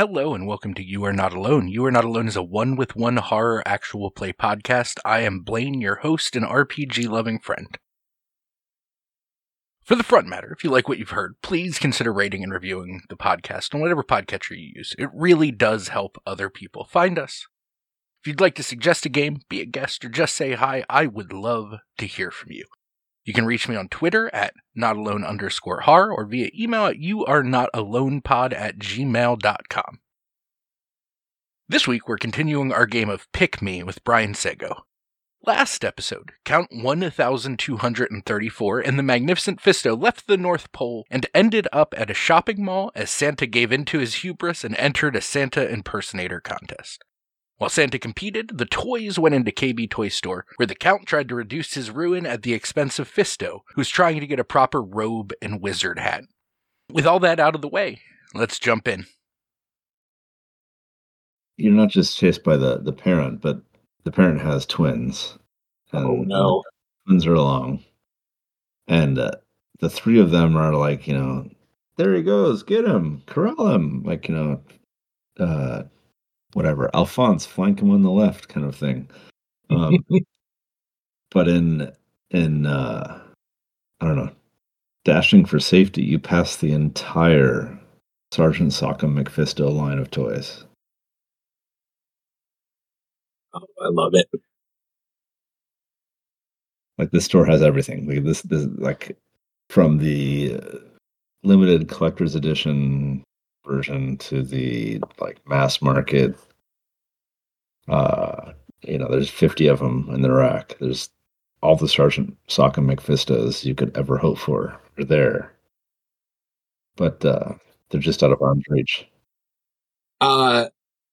Hello and welcome to You Are Not Alone. You Are Not Alone is a one with one horror actual play podcast. I am Blaine, your host and RPG loving friend. For the front matter, if you like what you've heard, please consider rating and reviewing the podcast on whatever podcatcher you use. It really does help other people find us. If you'd like to suggest a game, be a guest, or just say hi, I would love to hear from you. You can reach me on Twitter at notalone underscore har or via email at youarenotalonepod at gmail.com. This week we're continuing our game of Pick Me with Brian Sago. Last episode, Count 1234 and the Magnificent Fisto left the North Pole and ended up at a shopping mall as Santa gave in to his hubris and entered a Santa impersonator contest. While Santa competed, the toys went into KB Toy Store, where the Count tried to reduce his ruin at the expense of Fisto, who's trying to get a proper robe and wizard hat. With all that out of the way, let's jump in. You're not just chased by the, the parent, but the parent has twins. oh no. Twins are along. And uh, the three of them are like, you know, there he goes, get him, corral him. Like, you know, uh, whatever Alphonse flank him on the left kind of thing. Um, but in in uh, I don't know, dashing for safety, you pass the entire Sergeant Sockham McFisto line of toys. Oh, I love it. Like this store has everything. Like this, this like from the limited collector's edition version to the like mass market. Uh, you know, there's 50 of them in the rack. There's all the Sergeant Sockham McFistos you could ever hope for are there, but uh, they're just out of arm's reach. Uh,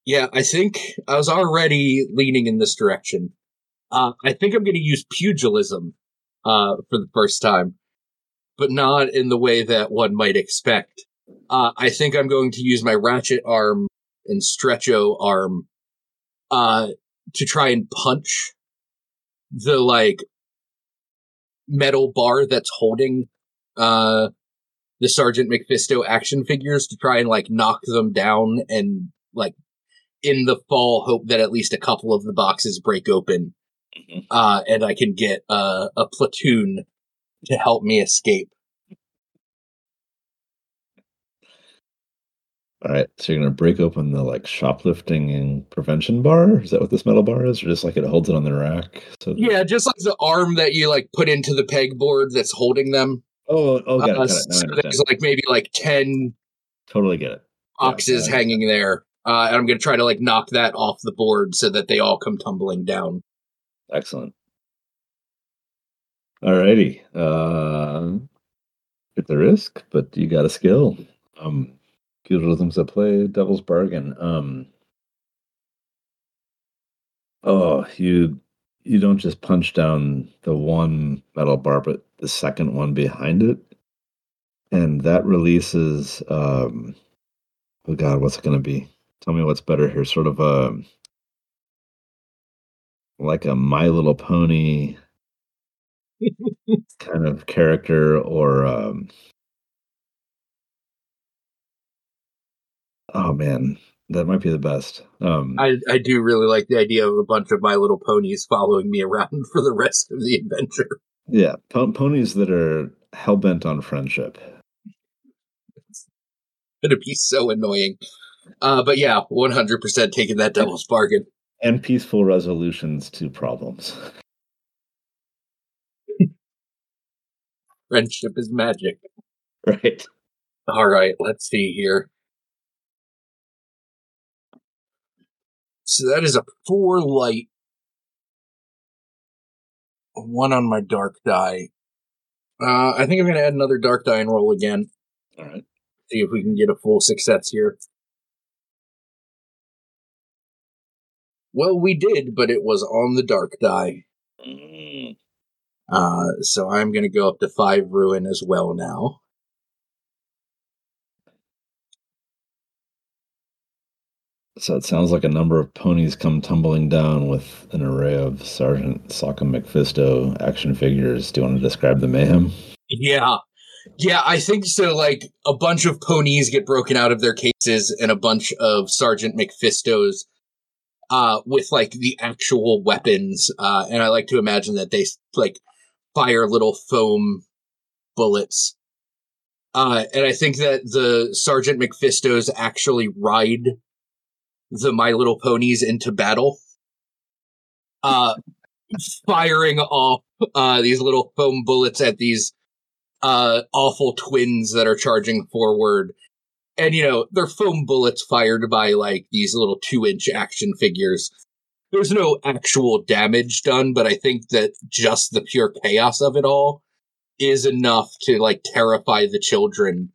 yeah, I think I was already leaning in this direction. Uh, I think I'm going to use pugilism uh, for the first time, but not in the way that one might expect. Uh, I think I'm going to use my ratchet arm and stretcho arm uh, to try and punch the like metal bar that's holding uh, the Sergeant McFisto action figures to try and like knock them down and like in the fall hope that at least a couple of the boxes break open mm-hmm. uh, and I can get uh, a platoon to help me escape. All right, so you're gonna break open the like shoplifting and prevention bar. Is that what this metal bar is, or just like it holds it on the rack? So yeah, just like the arm that you like put into the pegboard that's holding them. Oh, oh, got it. Got it. so there's like maybe like ten. Totally get it. Boxes yeah, hanging there, uh, and I'm gonna try to like knock that off the board so that they all come tumbling down. Excellent. Alrighty, uh, at the risk, but you got a skill. Um, Pugilism's That play, Devil's Bargain. Um, oh, you you don't just punch down the one metal bar, but the second one behind it, and that releases. Um, oh God, what's it going to be? Tell me what's better here. Sort of a like a My Little Pony kind of character, or um, Oh man, that might be the best. Um, I I do really like the idea of a bunch of My Little Ponies following me around for the rest of the adventure. Yeah, po- ponies that are hell bent on friendship. It's gonna be so annoying. Uh, but yeah, one hundred percent taking that devil's bargain and peaceful resolutions to problems. Friendship is magic. Right. All right, let's see here. So that is a four light, one on my dark die. Uh, I think I'm going to add another dark die and roll again. All right. See if we can get a full success here. Well, we did, but it was on the dark die. Mm. Uh, so I'm going to go up to five ruin as well now. So it sounds like a number of ponies come tumbling down with an array of Sergeant Sockham McFisto action figures. Do you want to describe the mayhem? Yeah. Yeah, I think so. Like a bunch of ponies get broken out of their cases, and a bunch of Sergeant McFistos, uh, with like the actual weapons. Uh, and I like to imagine that they like fire little foam bullets. Uh, and I think that the Sergeant McFistos actually ride the My Little Ponies into battle. Uh, firing off uh, these little foam bullets at these uh, awful twins that are charging forward. And, you know, they're foam bullets fired by like these little two inch action figures. There's no actual damage done, but I think that just the pure chaos of it all is enough to like terrify the children.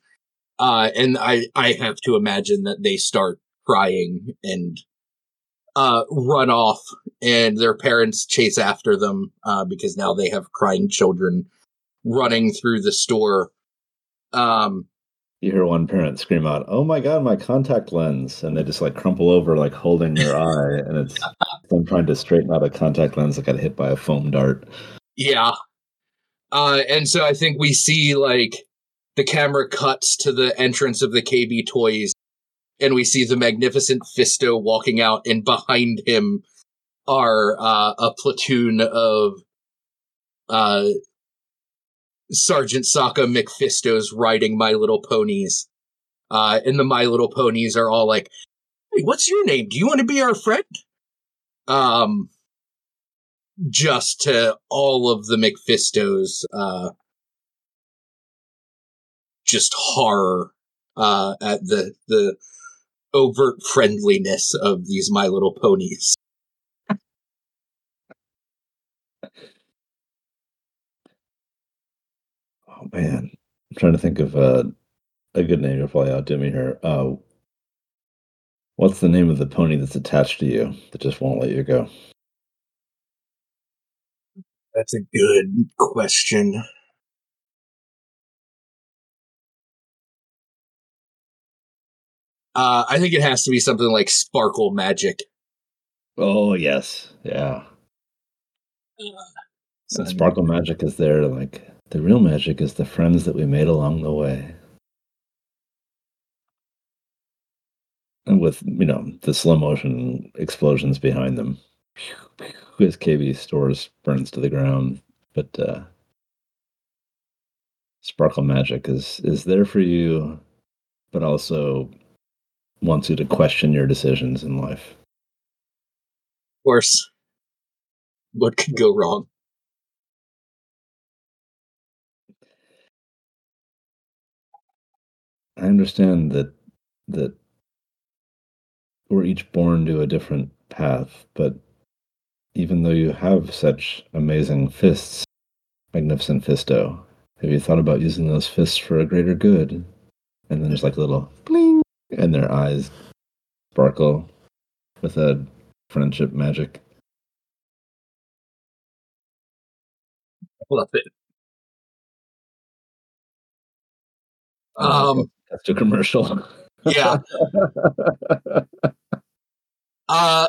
Uh, and I, I have to imagine that they start crying and uh, run off, and their parents chase after them uh, because now they have crying children running through the store. Um, you hear one parent scream out, "Oh my god, my contact lens!" and they just like crumple over, like holding their eye, and it's them trying to straighten out a contact lens that got hit by a foam dart. Yeah, uh, and so I think we see like the camera cuts to the entrance of the KB Toys and we see the magnificent Fisto walking out, and behind him are uh, a platoon of uh, Sergeant Sockham McFistos riding My Little Ponies. Uh, and the My Little Ponies are all like, "Hey, what's your name? Do you want to be our friend?" Um, just to all of the McFistos, uh, just horror uh, at the the overt friendliness of these My Little Ponies. Oh man, I'm trying to think of uh, a good name to probably outdo me here. Uh, what's the name of the pony that's attached to you that just won't let you go? That's a good question. Uh, I think it has to be something like Sparkle Magic. Oh yes, yeah. Uh, Sparkle Magic is there. Like the real magic is the friends that we made along the way. And with you know the slow motion explosions behind them, as KB stores burns to the ground. But uh, Sparkle Magic is is there for you, but also wants you to question your decisions in life. Of course. What could go wrong? I understand that that we're each born to a different path, but even though you have such amazing fists, magnificent fisto, have you thought about using those fists for a greater good? And then there's like a little bling and their eyes sparkle with a friendship magic. Love it. Um, that's a commercial. yeah. uh,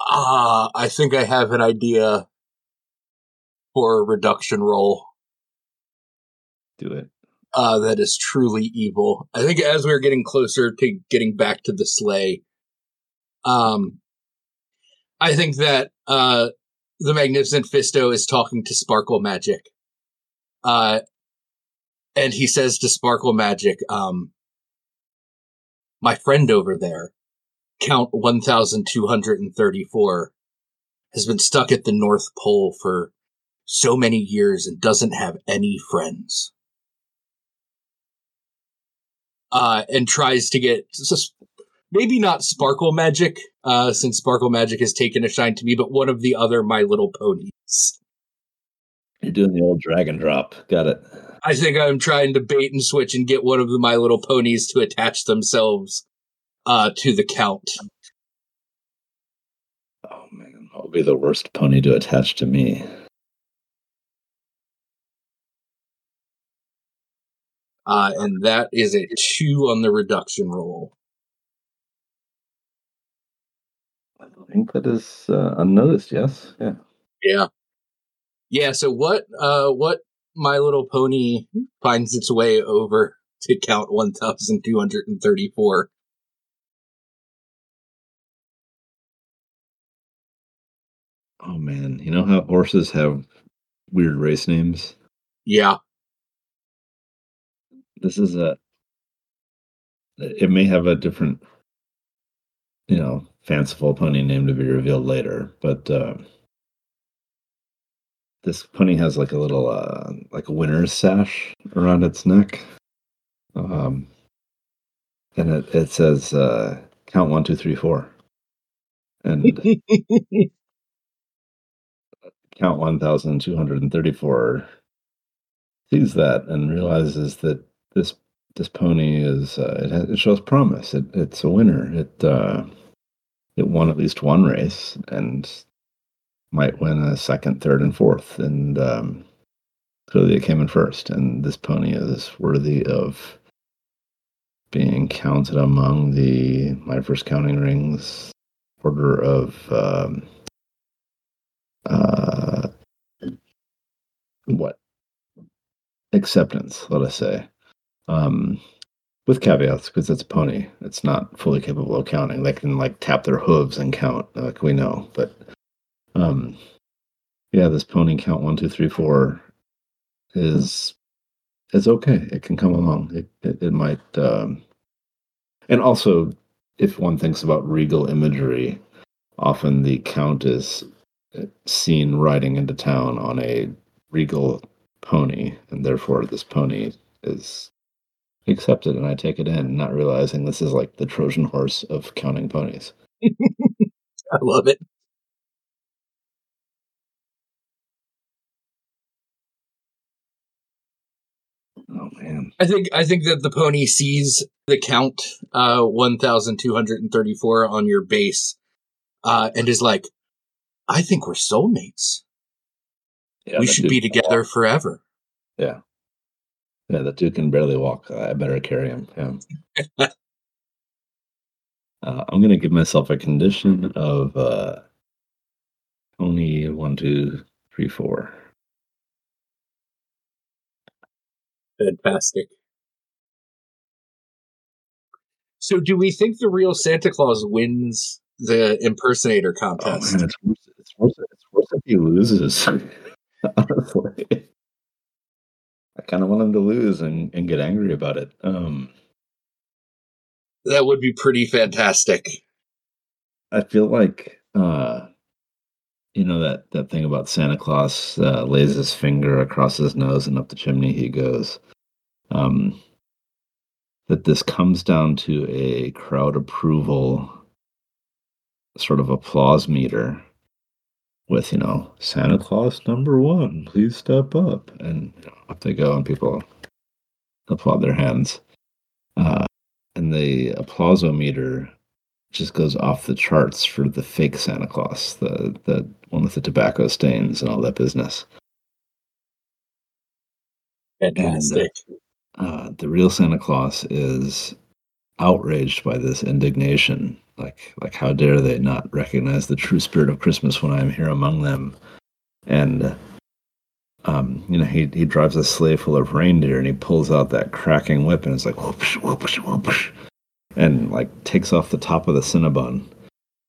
uh, I think I have an idea for a reduction roll. Do it uh, that is truly evil. I think as we are getting closer to getting back to the sleigh, um, I think that uh, the Magnificent Fisto is talking to Sparkle Magic, uh, and he says to Sparkle Magic, um, "My friend over there, Count one thousand two hundred and thirty-four, has been stuck at the North Pole for." So many years and doesn't have any friends uh, and tries to get maybe not Sparkle Magic, uh, since Sparkle Magic has taken a shine to me, but one of the other My Little Ponies. You're doing the old drag and drop. Got it. I think I'm trying to bait and switch and get one of the My Little Ponies to attach themselves uh, to the Count. Oh man, what would be the worst pony to attach to me? Uh, and that is a two on the reduction roll. I think that is uh, unnoticed. Yes. Yeah. Yeah. Yeah. So what? Uh, what My Little Pony finds its way over to count 1,234. Oh man, you know how horses have weird race names? Yeah. This is a it may have a different you know, fanciful pony name to be revealed later, but uh this pony has like a little uh like a winner's sash around its neck. Um and it, it says uh count one, two, three, four. And count 1234 sees that and realizes that this this pony is uh, it, has, it shows promise. It, it's a winner. It uh, it won at least one race and might win a second third and fourth. And um, clearly it came in first. And this pony is worthy of being counted among the my first counting rings order of um, uh, what? Acceptance, let us say, um, with caveats because it's a pony. It's not fully capable of counting. They can like tap their hooves and count, like we know. But um, yeah, this pony count one, two, three, four is is okay. It can come along. It it, it might, um, and also if one thinks about regal imagery, often the count is seen riding into town on a regal pony, and therefore this pony is accepted, and I take it in, not realizing this is like the Trojan horse of counting ponies. I love it. Oh man. I think I think that the pony sees the count uh 1234 on your base uh and is like I think we're soulmates. Yeah, we should be together forever. Yeah. Yeah, that dude can barely walk. I better carry him. Yeah. uh, I'm gonna give myself a condition of uh only one, two, three, four. Fantastic. So do we think the real Santa Claus wins the impersonator Oh contest? man, it's worse. It's worse. It's worse if he loses. Honestly, kind of want him to lose and, and get angry about it. Um, that would be pretty fantastic. I feel like uh, you know that that thing about Santa Claus uh, lays his finger across his nose and up the chimney he goes. Um, that this comes down to a crowd approval sort of applause meter with you know Santa Claus number one, please step up, and you know, up they go, and people applaud their hands, uh, and the applausometer just goes off the charts for the fake Santa Claus, the the one with the tobacco stains and all that business. Fantastic. Uh, the real Santa Claus is outraged by this indignation. Like, like how dare they not recognize the true spirit of Christmas when I am here among them? And um, you know, he he drives a sleigh full of reindeer and he pulls out that cracking whip and it's like whoosh whoosh whoosh, and like takes off the top of the Cinnabon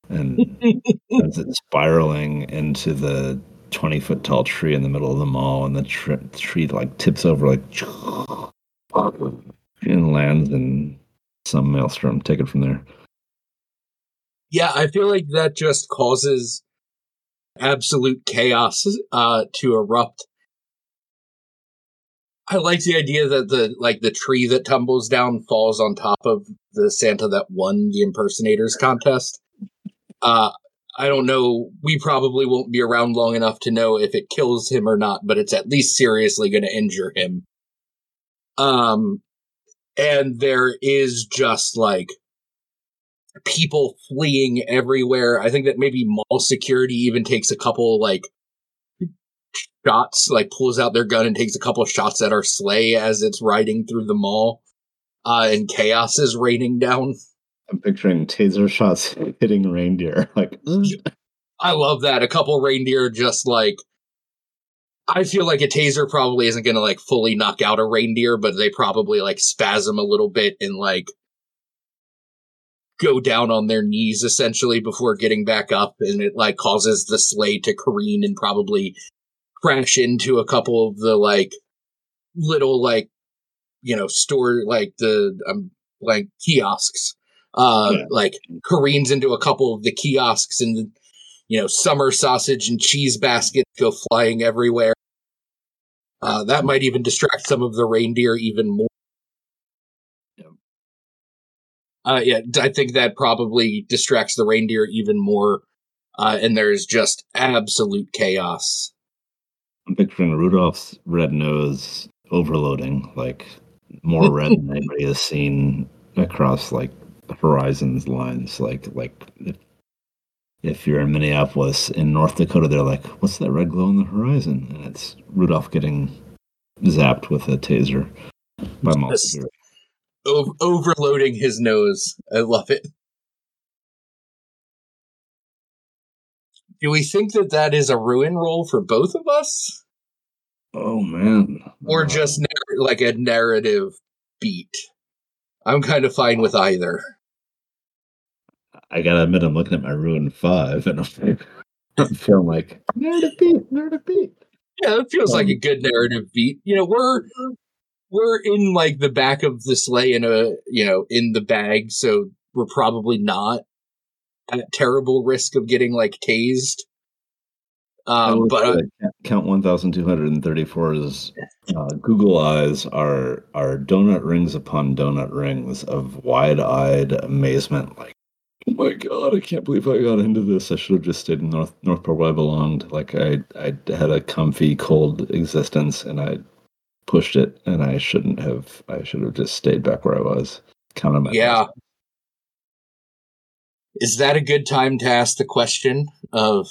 and sends it spiraling into the 20 foot tall tree in the middle of the mall and the tr- tree like tips over like and lands in some maelstrom take it from there Yeah, I feel like that just causes absolute chaos uh, to erupt. I like the idea that the like the tree that tumbles down falls on top of the Santa that won the impersonators contest. Uh, I don't know. We probably won't be around long enough to know if it kills him or not, but it's at least seriously going to injure him. Um, and there is just like people fleeing everywhere. I think that maybe mall security even takes a couple like shots, like pulls out their gun and takes a couple shots at our sleigh as it's riding through the mall. Uh, and chaos is raining down. i'm picturing taser shots hitting reindeer like I love that. A couple reindeer just like I feel like a taser probably isn't going to like fully knock out a reindeer, but they probably like spasm a little bit and like go down on their knees essentially before getting back up, and it like causes the sleigh to careen and probably crash into a couple of the like little like you know store like the um like kiosks uh Yeah. like careens into a couple of the kiosks and you know summer sausage and cheese baskets go flying everywhere uh that might even distract some of the reindeer even more uh yeah i think that probably distracts the reindeer even more uh and there's just absolute chaos I'm picturing Rudolph's red nose overloading, like more red than anybody has seen across like horizons lines. Like like if, if you're in Minneapolis in North Dakota, they're like, "What's that red glow on the horizon?" And it's Rudolph getting zapped with a taser by Yes. O- overloading his nose. I love it. Do we think that that is a ruin roll for both of us, Oh man! or Uh, just nar- like a narrative beat? I'm kind of fine with either. I gotta admit, I'm looking at my ruin five, and I'm, like, I'm feeling like narrative beat, narrative beat. Yeah, it feels like a Um, good narrative beat. You know, we're we're in like the back of the sleigh in a you know in the bag, so we're probably not at terrible risk of getting like tased. Um, but uh, count 1234's uh, Google eyes are are donut rings upon donut rings of wide-eyed amazement. Like, oh my god, I can't believe I got into this. I should have just stayed in North North Pole where I belonged. Like, I I had a comfy, cold existence, and I pushed it, and I shouldn't have. I should have just stayed back where I was. Kind of my Yeah. is that a good time to ask the question of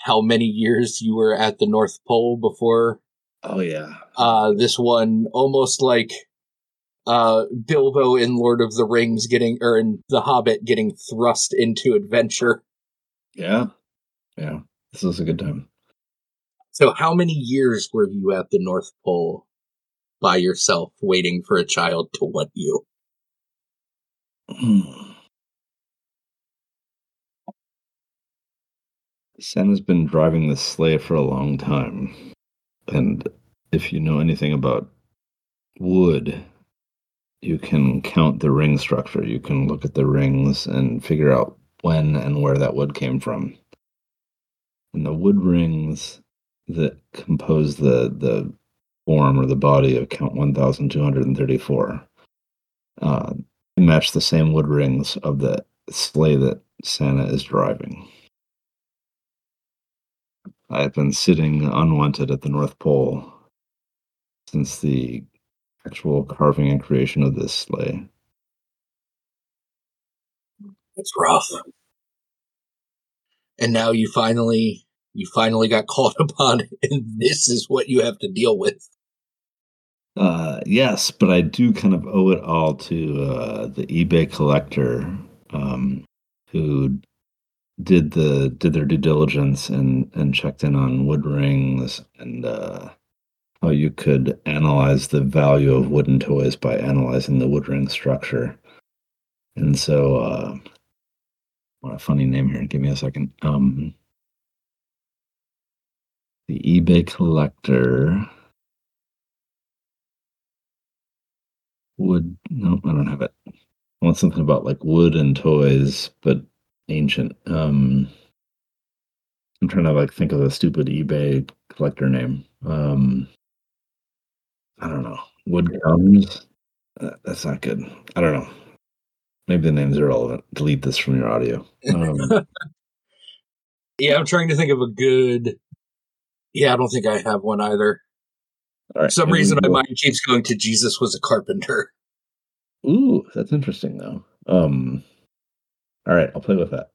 how many years you were at the North Pole before Oh yeah. uh, this one? Almost like uh, Bilbo in Lord of the Rings getting, or in The Hobbit getting thrust into adventure. Yeah. Yeah. This is a good time. So, how many years were you at the North Pole by yourself, waiting for a child to want you? Hmm. Santa's been driving this sleigh for a long time. And if you know anything about wood, you can count the ring structure. You can look at the rings and figure out when and where that wood came from. And the wood rings that compose the the form or the body of count 1234 uh, match the same wood rings of the sleigh that Santa is driving. I've been sitting unwanted at the North Pole since the actual carving and creation of this sleigh. It's rough. And now you finally you finally got called upon and this is what you have to deal with. Uh, yes, but I do kind of owe it all to uh, the eBay collector um, who did the did their due diligence and and checked in on wood rings and uh, how you could analyze the value of wooden toys by analyzing the wood ring structure. And so, uh, what a funny name here. Give me a second. Um, the eBay collector. wood no i don't have it. I want something about like wood and toys but ancient. Um i'm trying to like think of a stupid ebay collector name. Um i don't know. Wood comes uh, that's not good. I don't know. Maybe the names are irrelevant. Delete this from your audio. Um, Yeah, I'm trying to think of a good Yeah, I don't think I have one either. all right, For some reason my mind keeps going to Jesus was a carpenter. ooh that's interesting though um all right i'll play with that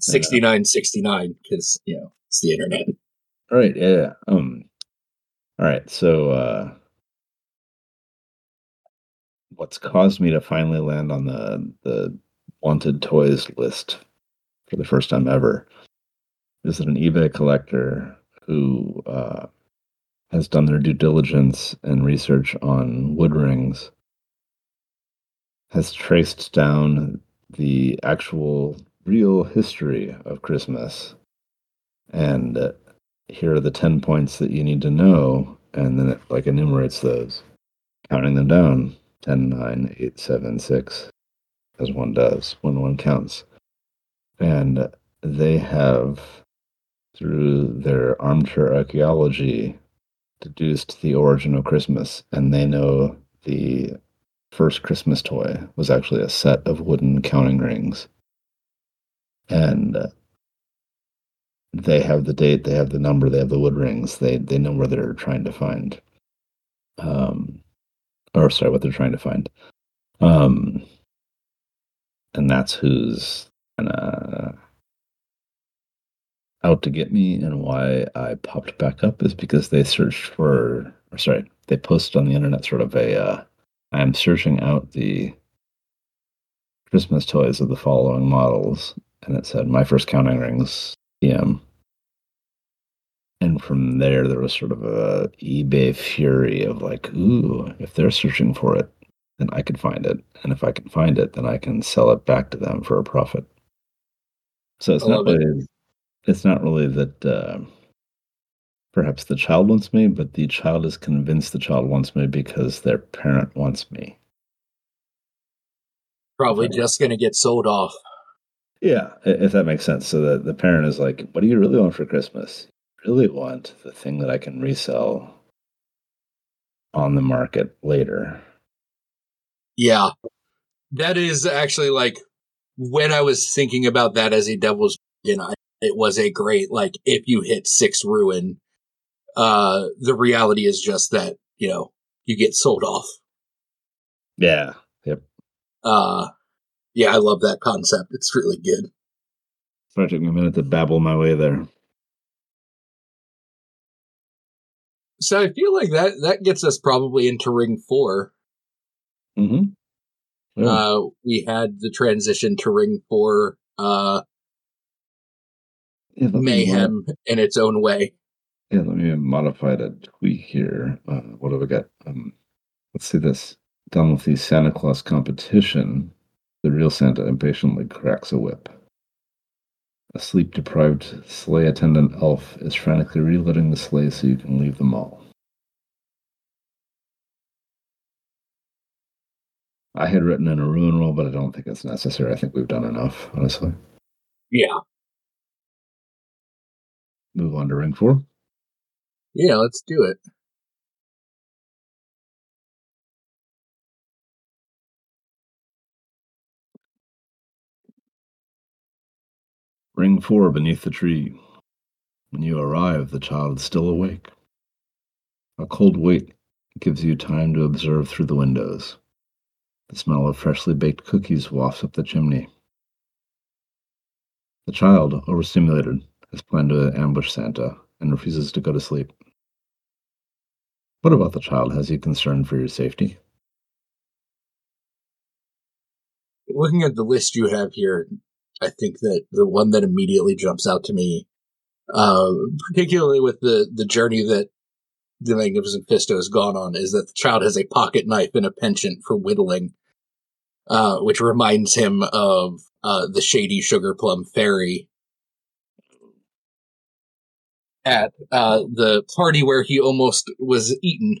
6969 cuz you know, it's the internet. All right, yeah, yeah. Um all right, so uh what's caused me to finally land on the the wanted toys list for the first time ever is that an eBay collector who uh, has done their due diligence and research on wood rings has traced down the actual real history of Christmas. And uh, here are the 10 points that you need to know. And then it like enumerates those, counting them down 10, 9, 8, 7, 6, as one does when one counts. And they have, through their armchair archaeology, deduced the origin of Christmas. And they know the first Christmas toy was actually a set of wooden counting rings. And uh, they have the date, they have the number, they have the wood rings. They they know where they're trying to find. Um, or sorry, what they're trying to find. Um, and that's who's kind of out to get me, and why I popped back up is because they searched for, or sorry, they posted on the internet sort of a. Uh, I am searching out the Christmas toys of the following models, and it said my first counting rings PM. And from there, there was sort of a eBay fury of like, ooh, if they're searching for it, then I could find it, and if I can find it, then I can sell it back to them for a profit. So it's not really, it's not really that uh, perhaps the child wants me, but the child is convinced the child wants me because their parent wants me. Probably just going to get sold off. Yeah, if that makes sense. So the, the parent is like, what do you really want for Christmas? You really want the thing that I can resell on the market later. Yeah. That is actually like when I was thinking about that as a devil's you know, it was a great like if you hit six ruin, uh the reality is just that, you know, you get sold off. Yeah. Yep. Uh yeah, I love that concept. It's really good. Sorry, it took me a minute to babble my way there. So I feel like that that gets us probably into ring four. Mm-hmm. Yeah. Uh we had the transition to ring four uh Yeah, me mayhem in its own way. yeah, let me modify that tweak here. Uh, what have I got? Um, let's see this. Done with the Santa Claus competition, the real Santa impatiently cracks a whip. A sleep deprived sleigh attendant elf is frantically reloading the sleigh so you can leave the mall. I had written in a ruin roll, but I don't think it's necessary. I think we've done enough, honestly. Yeah. Move on to ring four. Yeah, let's do it. Ring four beneath the tree. When you arrive, the child is still awake. A cold wind gives you time to observe through the windows. The smell of freshly baked cookies wafts up the chimney. The child, overstimulated, has planned to ambush Santa and refuses to go to sleep. What about the child has you concerned for your safety? looking at the list you have here, I think that the one that immediately jumps out to me, uh, particularly with the, the journey that the Magnificent Fisto has gone on, is that the child has a pocket knife and a penchant for whittling, uh, which reminds him of uh, the shady sugar plum fairy at uh, the party where he almost was eaten.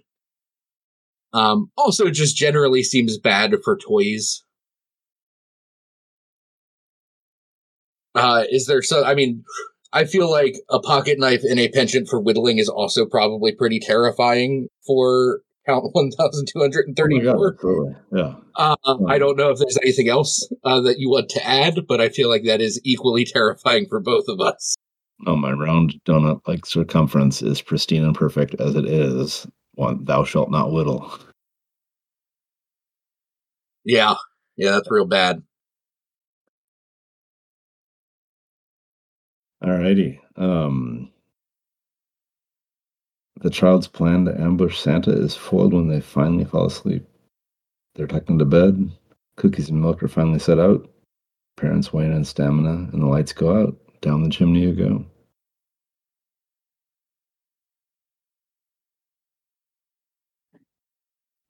Um, also, just generally seems bad for toys. Uh, is there so? I mean, I feel like a pocket knife and a penchant for whittling is also probably pretty terrifying for count one thousand two hundred and Oh thirty-four. absolutely. Yeah. Uh, I don't know if there's anything else uh, that you want to add, but I feel like that is equally terrifying for both of us. Oh, my round donut like circumference is pristine and perfect as it is. One, thou shalt not whittle. Yeah, yeah, that's real bad. Alrighty. Um, the child's plan to ambush Santa is foiled when they finally fall asleep. They're tucked into bed. Cookies and milk are finally set out. Parents wane in stamina, and the lights go out. Down the chimney you go.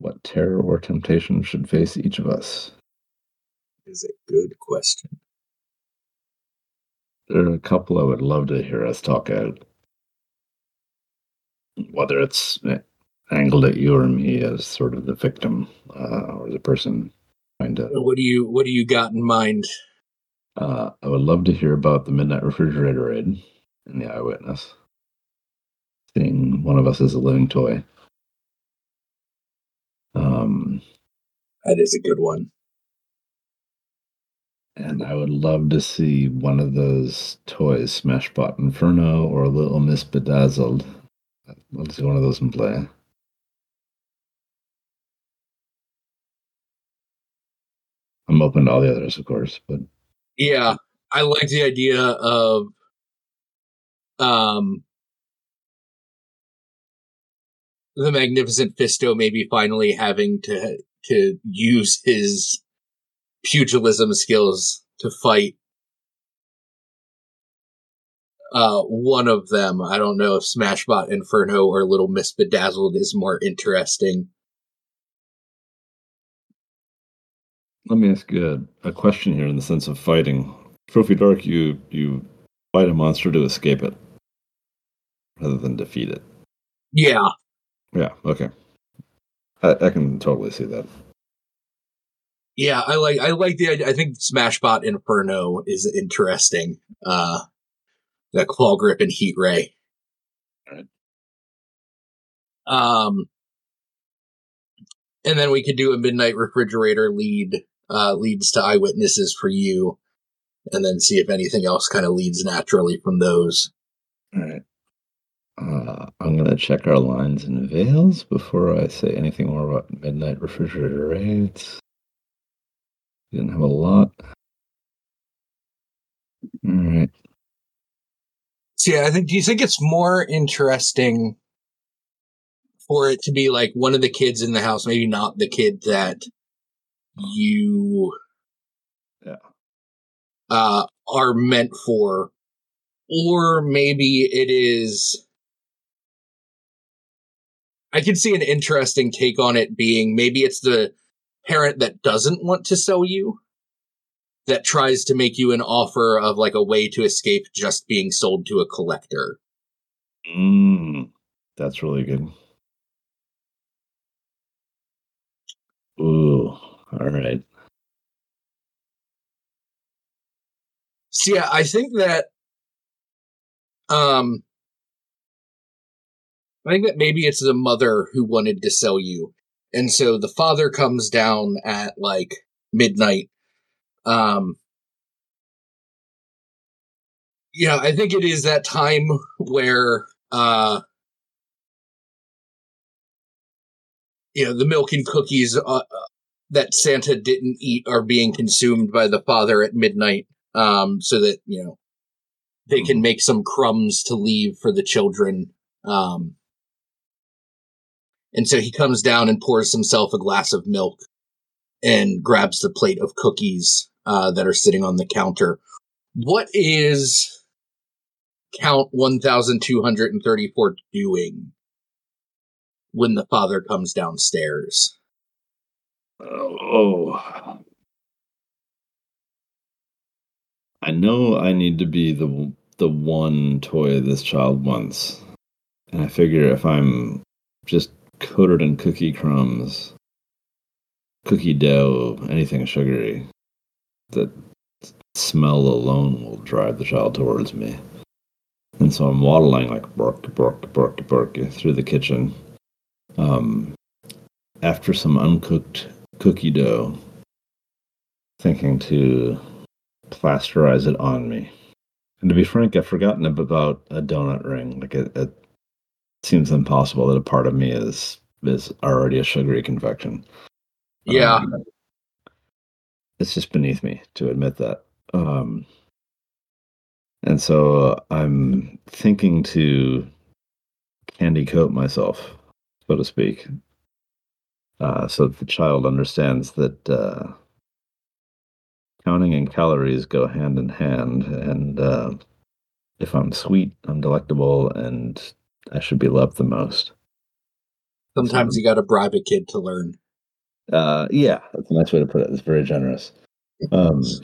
What terror or temptation should face each of us? Is a good question. There are a couple I would love to hear us talk out. Whether it's angled at you or me as sort of the victim uh, or the person trying to. What do you What do you got in mind? Uh, I would love to hear about the midnight refrigerator raid and the eyewitness. Seeing one of us as a living toy. Um, that is a good one. And I would love to see one of those toys, Smashbot Inferno or Little Miss Bedazzled. Let's see one of those in play. I'm open to all the others, of course, but yeah, I like the idea of um the magnificent Fisto maybe finally having to to use his pugilism skills to fight uh, one of them. I don't know if Smashbot Inferno or Little Miss Bedazzled is more interesting. Let me ask you a, a question here in the sense of fighting. Trophy Dark, you you fight a monster to escape it rather than defeat it. Yeah. Yeah. Okay. I, I can totally see that. Yeah, I like I like the. I think Smashbot Inferno is interesting. Uh, that claw grip and heat ray. Right. Um, and then we could do a midnight refrigerator lead uh, leads to eyewitnesses for you, and then see if anything else kind of leads naturally from those. All right. Uh, I'm gonna check our lines and veils before I say anything more about midnight refrigerator raids. Didn't have a lot. All right. So yeah, I think. Do you think it's more interesting for it to be like one of the kids in the house, maybe not the kid that you, yeah, uh, are meant for, or maybe it is. I can see an interesting take on it being maybe it's the parent that doesn't want to sell you that tries to make you an offer of like a way to escape just being sold to a collector. Mm, that's really good. Ooh, all right. So yeah, I think that um I think that maybe it's the mother who wanted to sell you. And so the father comes down at like midnight um, yeah, I think it is that time where, uh, you know, the milk and cookies uh, uh, that Santa didn't eat are being consumed by the father at midnight, um, so that you know they can mm-hmm. make some crumbs to leave for the children. Um, and so he comes down and pours himself a glass of milk and grabs the plate of cookies uh, that are sitting on the counter. What is count 1234 doing when the father comes downstairs? Oh. I know I need to be the the one toy this child wants. And I figure if I'm just coated in cookie crumbs, cookie dough, anything sugary, that smell alone will drive the child towards me. And so I'm waddling like bark, bark, bark, bark through the kitchen. Um, after some uncooked cookie dough, thinking to plasterize it on me. And to be frank, I've forgotten about a donut ring. Like it seems impossible that a part of me is is already a sugary confection. Yeah. Um, it's just beneath me to admit that. Um, and so I'm thinking to candy coat myself, so to speak, uh, so that the child understands that uh, counting and calories go hand in hand. And uh, if I'm sweet, I'm delectable, and I should be loved the most. Sometimes you got to bribe a kid to learn. Uh, yeah, that's a nice way to put it. It's very generous. Um, so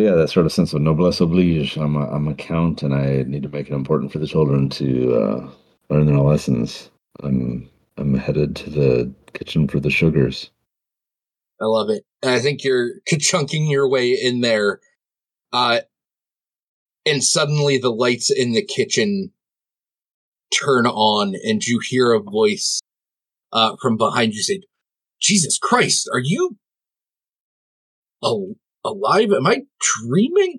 yeah, that sort of sense of noblesse oblige. I'm a, I'm a count, and I need to make it important for the children to uh, learn their lessons. I'm I'm headed to the kitchen for the sugars. I love it. I think you're chunking your way in there, uh, and suddenly the lights in the kitchen turn on, and you hear a voice uh, from behind you say, "Jesus Christ, are you al- alive? Am I dreaming?"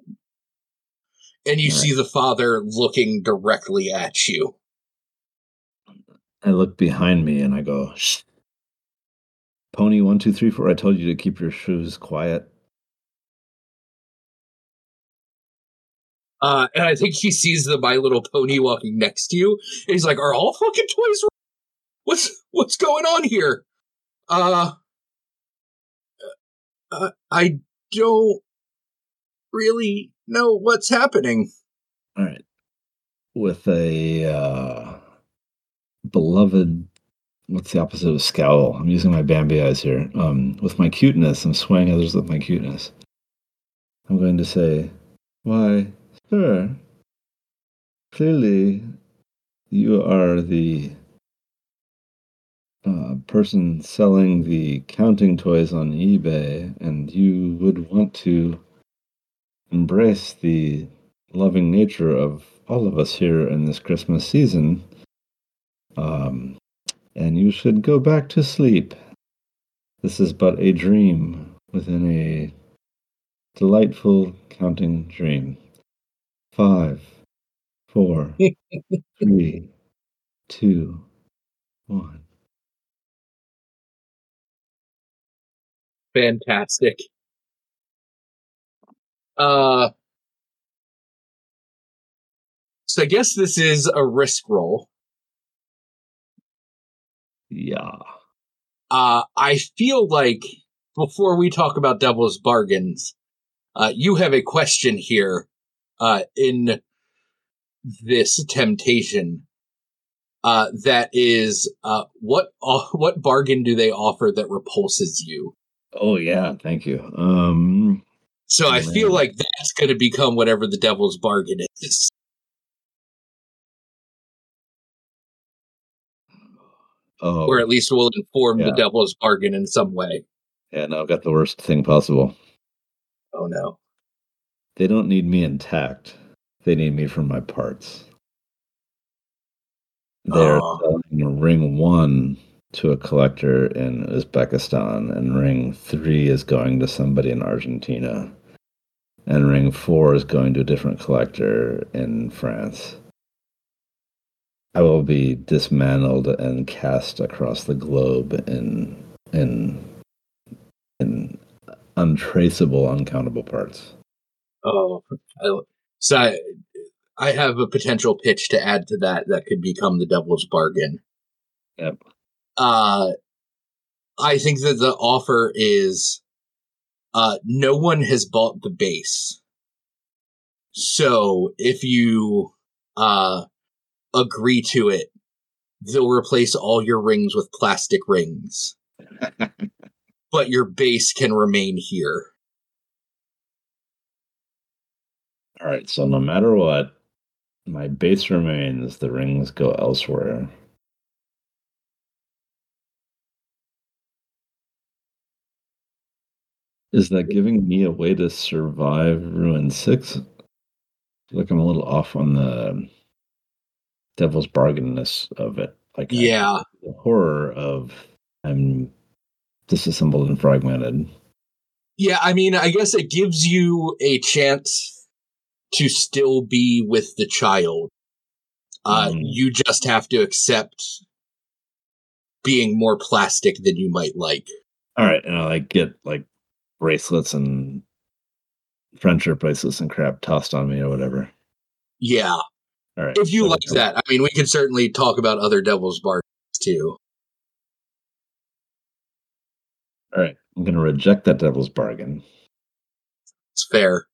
And you see the father looking directly at you. I look behind me and I go, Shh. Pony one, two, three, four. I told you to keep your shoes quiet. Uh, and I think he sees the My Little Pony walking next to you. And he's like, "Are all fucking toys? What's what's going on here?" Uh, uh, I don't really know what's happening. All right, with a uh, beloved what's the opposite of scowl? I'm using my Bambi eyes here. Um, with my cuteness, I'm swaying others with my cuteness. I'm going to say, Why, sir, clearly you are the uh, person selling the counting toys on eBay, and you would want to embrace the loving nature of all of us here in this Christmas season um, and you should go back to sleep. This is but a dream within a delightful counting dream. Five, four, three, two, one. Fantastic. Uh, so I guess this is a risk roll. Yeah. Uh, I feel like before we talk about Devil's Bargains, uh, you have a question here uh, in this temptation. Uh, that is, uh, what uh, what bargain do they offer that repulses you? Oh yeah, thank you. Um, so I feel like that's going to become whatever the devil's bargain is. Oh, or at least will inform yeah. the devil's bargain in some way. Yeah, no, I've got the worst thing possible. Oh no. They don't need me intact. They need me for my parts. They're oh. selling ring one to a collector in Uzbekistan, and ring three is going to somebody in Argentina, and ring four is going to a different collector in France. I will be dismantled and cast across the globe in in in untraceable, uncountable parts. Oh, so I, I have a potential pitch to add to that that could become the devil's bargain. Yep. Uh, I think that the offer is, uh, no one has bought the base. So if you, uh, agree to it, they'll replace all your rings with plastic rings. but your base can remain here. All right, so no matter what, my base remains, the rings go elsewhere. Is that giving me a way to survive Ruin 6? like I'm a little off on the devil's bargainness of it. Like yeah, I, the horror of I'm disassembled and fragmented. Yeah, I mean, I guess it gives you a chance to still be with the child. Uh, mm. You just have to accept being more plastic than you might like. All right, and I like get like bracelets and friendship bracelets and crap tossed on me or whatever. Yeah, all right. If you so like that, I mean, we can certainly talk about other Devil's Bargains too. All right. I'm going to reject that Devil's Bargain. It's fair.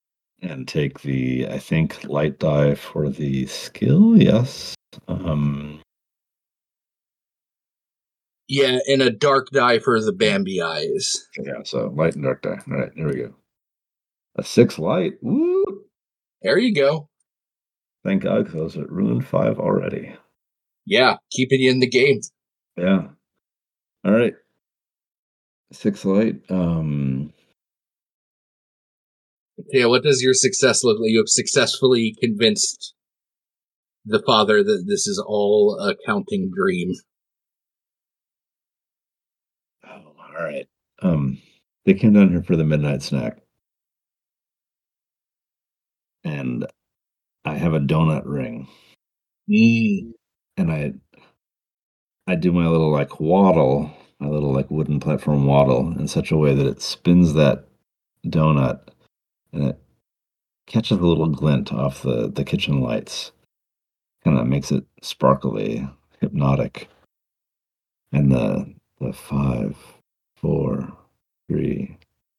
And take the, I think, light die for the skill. Yes. Um, Yeah, and a dark die for the Bambi eyes. Yeah, so light and dark die. All right, here we go. A six light. Woo! There you go. Thank God, because I was at ruined five already. Yeah, keeping you in the game. Yeah. All right. Six light. Um. Yeah, what does your success look like? You have successfully convinced the father that this is all a counting dream. Oh, all right. Um, they came down here for the midnight snack, and I have a donut ring, Mm. and I, I do my little like waddle, my little like wooden platform waddle in such a way that it spins that donut, and it catches a little glint off the the kitchen lights, kind of makes it sparkly, hypnotic, and the the five, four, three,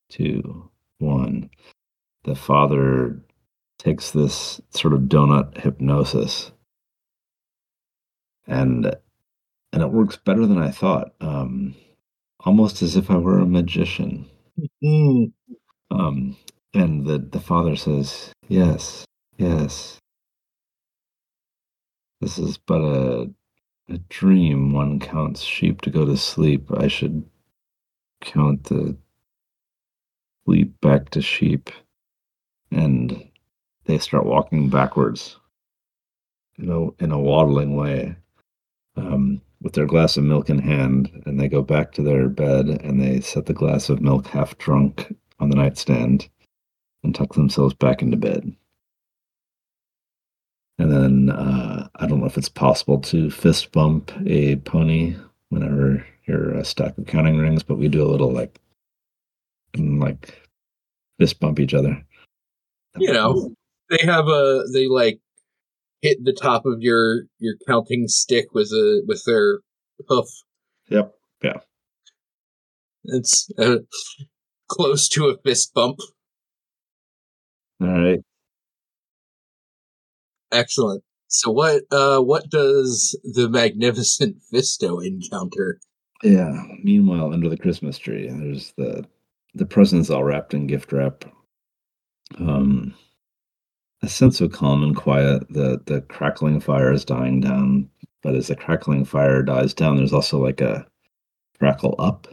two, one. The father takes this sort of donut hypnosis, and and it works better than I thought. Um, almost as if I were a magician. Mm. Um, and the the father says, "Yes, yes. This is but a a dream. One counts sheep to go to sleep. I should count the sleep back to sheep." And they start walking backwards, in a in a waddling way, um, with their glass of milk in hand, and they go back to their bed and they set the glass of milk half drunk on the nightstand and tuck themselves back into bed. And then uh, I don't know if it's possible to fist bump a pony whenever you're a stack of counting rings, but we do a little like, and like fist bump each other. You know, they have a they like hit the top of your your counting stick with a with their hoof. Yep. Yeah. It's uh, close to a fist bump. All right. Excellent. So what uh what does the magnificent Fisto encounter? Yeah. Meanwhile, under the Christmas tree, there's the the presents all wrapped in gift wrap. Um, a sense of calm and quiet. The the crackling fire is dying down, but as the crackling fire dies down, there's also like a crackle up,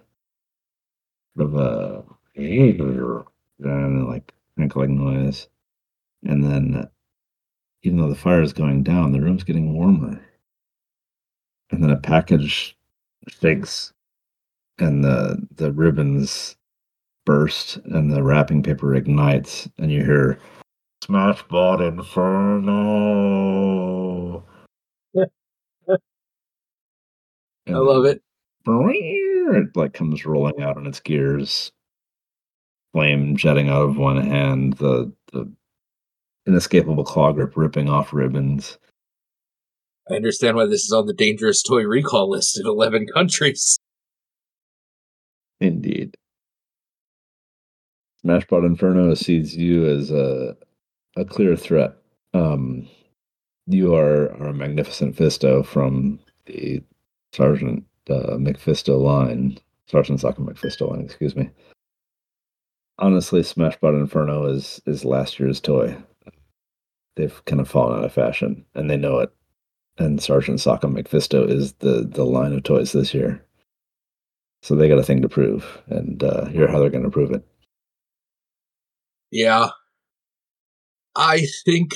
sort of a and like crackling noise, and then even though the fire is going down, the room's getting warmer, and then a package shakes, and the the ribbons burst, and the wrapping paper ignites, and you hear Smashbot Inferno. I love it. It like comes rolling out on its gears, flame jetting out of one hand, the the inescapable claw grip ripping off ribbons. I understand why this is on the dangerous toy recall list in eleven countries. Indeed. Smashbot Inferno sees you as a a clear threat. Um, you are, are a magnificent Fisto from the Sergeant uh, McFisto line, Sergeant Sockham McFisto line, excuse me. Honestly, Smashbot Inferno is is last year's toy. They've kind of fallen out of fashion, and they know it. And Sergeant Sockham McFisto is the the line of toys this year. So they got a thing to prove, and uh, here's how they're going to prove it. Yeah. I think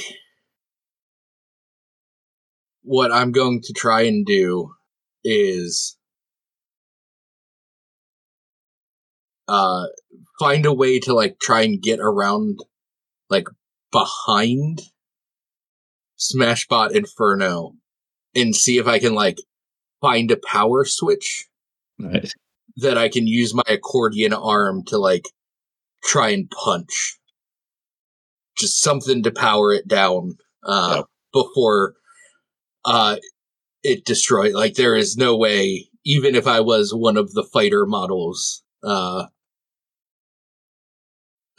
what I'm going to try and do is uh find a way to like try and get around like behind Smashbot Inferno and see if I can like find a power switch Nice. that I can use my accordion arm to like try and punch. Just something to power it down uh Yep. before uh it destroyed like there is no way even if I was one of the fighter models uh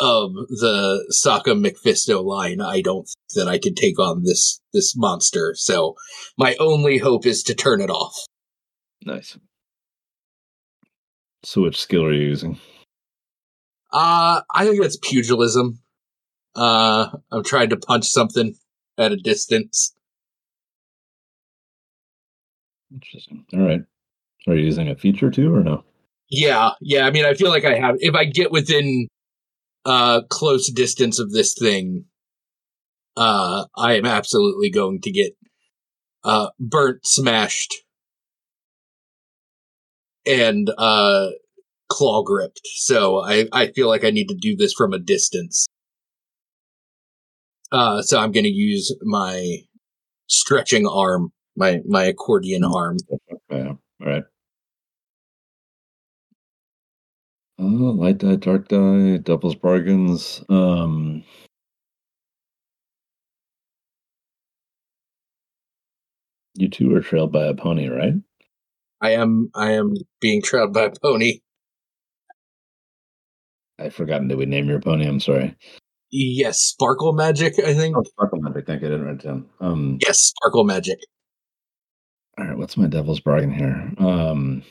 of the Sockham McFisto line, I don't think that I could take on this this monster. So my only hope is to turn it off. Nice. So which skill are you using? Uh, I think that's pugilism. Uh, I'm trying to punch something at a distance. Interesting. All right. Are you using a feature too or no? Yeah, yeah. I mean, I feel like I have. If I get within uh close distance of this thing, uh, I am absolutely going to get uh burnt, smashed, and uh claw gripped. So I I feel like I need to do this from a distance. Uh, so I'm going to use my stretching arm, my my accordion arm. Okay. All right. Uh, light die, dark die, devil's bargains. Um, you two are trailed by a pony, right? I am I am being trailed by a pony. I've forgotten. Did we name your pony? I'm sorry. Yes, sparkle magic. I think. Oh, Sparkle Magic. Thank you. I didn't write it down. Um, Yes, sparkle magic. all right. What's my devil's bargain here? Um,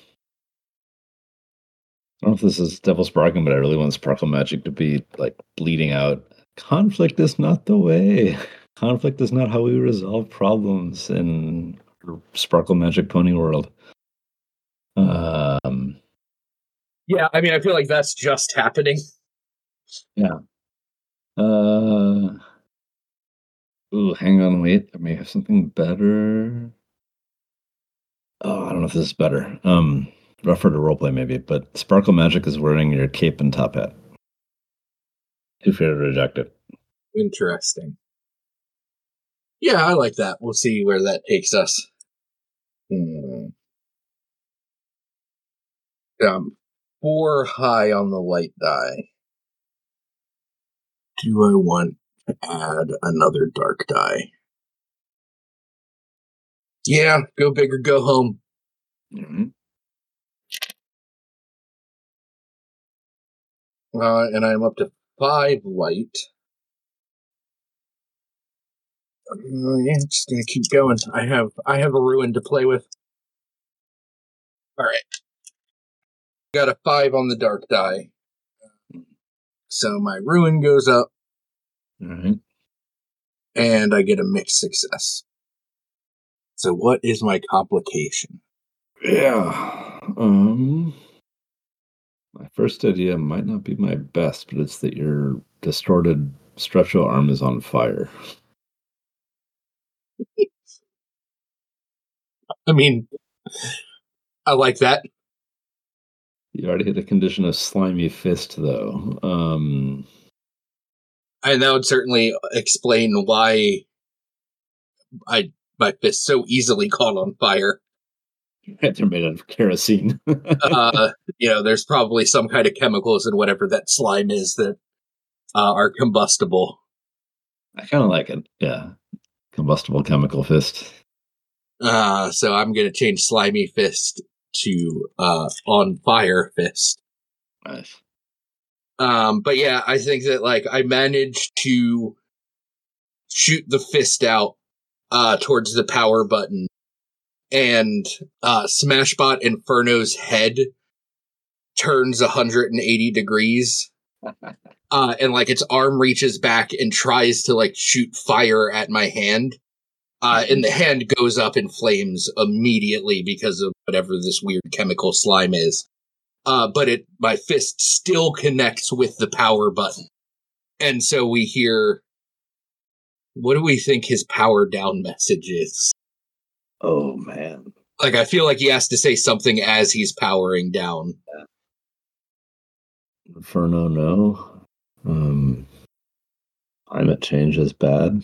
I don't know if this is devil's bargain, but I really want Sparkle Magic to be like bleeding out. Conflict is not the way. Conflict is not how we resolve problems in Sparkle Magic Pony World. Um, Yeah, I mean, I feel like that's just happening. Yeah. Uh, ooh, hang on, wait. I may have something better. Oh, I don't know if this is better. Um, rougher to roleplay maybe, but Sparkle Magic is wearing your cape and top hat. Too fair to reject it. Interesting. Yeah, I like that. We'll see where that takes us. Hmm. Um, four high on the light die. Do I want to add another dark die? Yeah, go big or go home. Mhm. Uh, and I'm up to five light. Uh, yeah, just gonna keep going. I have I have a ruin to play with. All right, got a five on the dark die, so my ruin goes up, All right. and I get a mixed success. So what is my complication? Yeah. Um, my first idea might not be my best, but it's that your distorted stretcho arm is on fire. I mean, I like that. You already hit a condition of slimy fist, though. Um, and that would certainly explain why I my fist so easily caught on fire. They're made out of kerosene. Uh, you know, there's probably some kind of chemicals in whatever that slime is that uh, are combustible. I kind of like it. Yeah. Combustible chemical fist. Uh, so I'm gonna change slimy fist to uh, on fire fist. Nice. Um, but yeah, I think that like I managed to shoot the fist out uh towards the power button and uh Smashbot Inferno's head turns 180 degrees. Uh and like its arm reaches back and tries to like shoot fire at my hand. Uh and the hand goes up in flames immediately because of whatever this weird chemical slime is uh, but it my fist still connects with the power button, and so we hear. What do we think his power down message is? Oh, man. Like, I feel like he has to say something as he's powering down. Inferno, no. Um, climate change is bad.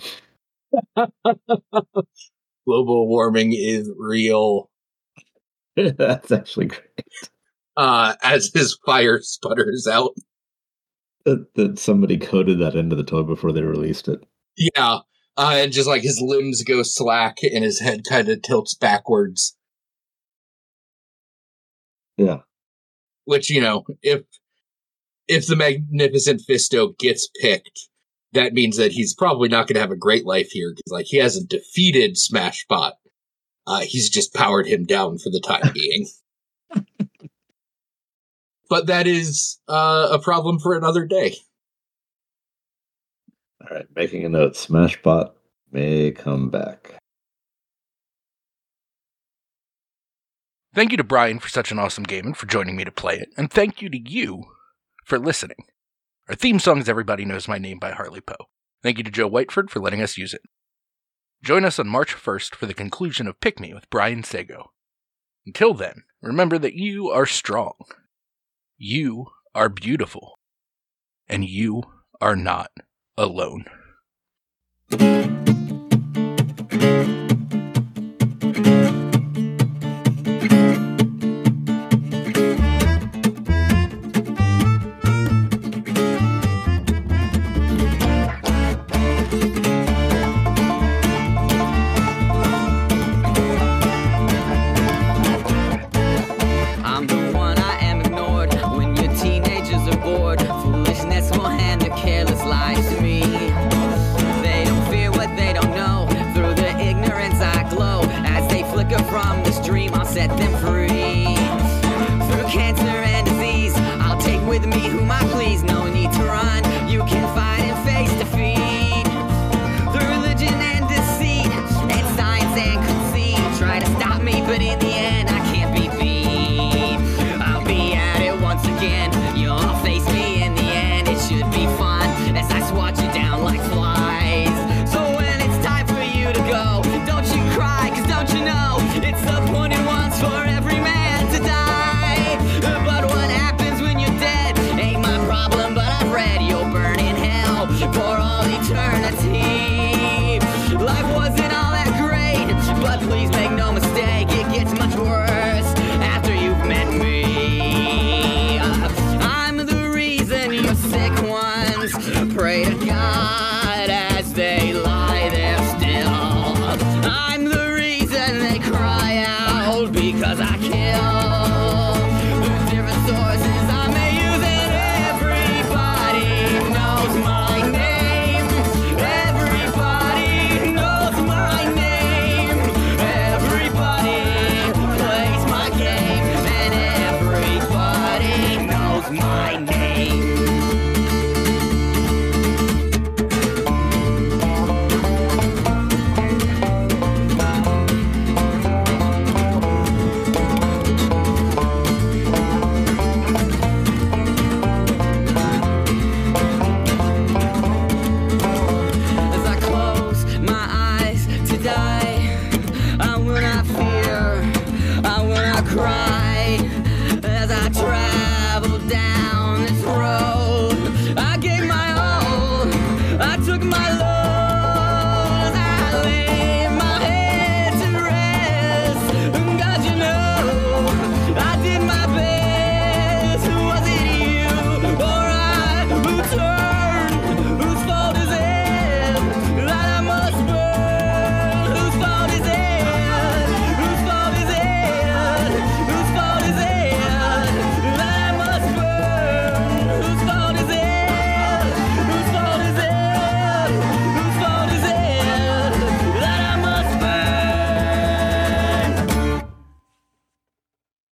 Global warming is real. That's actually great. Uh, as his fire sputters out. That, that somebody coded that into the toy before they released it. Yeah. Uh, and just like his limbs go slack and his head kind of tilts backwards. Yeah. which you know if if the magnificent fisto gets picked that means that he's probably not going to have a great life here because like he hasn't defeated smashbot uh he's just powered him down for the time being but that is uh, a problem for another day. All right, making a note. Smashbot may come back. Thank you to Brian for such an awesome game and for joining me to play it, and thank you to you for listening. Our theme song is Everybody Knows My Name by Harley Poe. Thank you to Joe Whiteford for letting us use it. Join us on March 1st for the conclusion of Pick Me with Brian Sago. Until then, remember that you are strong, you are beautiful, and you are not alone.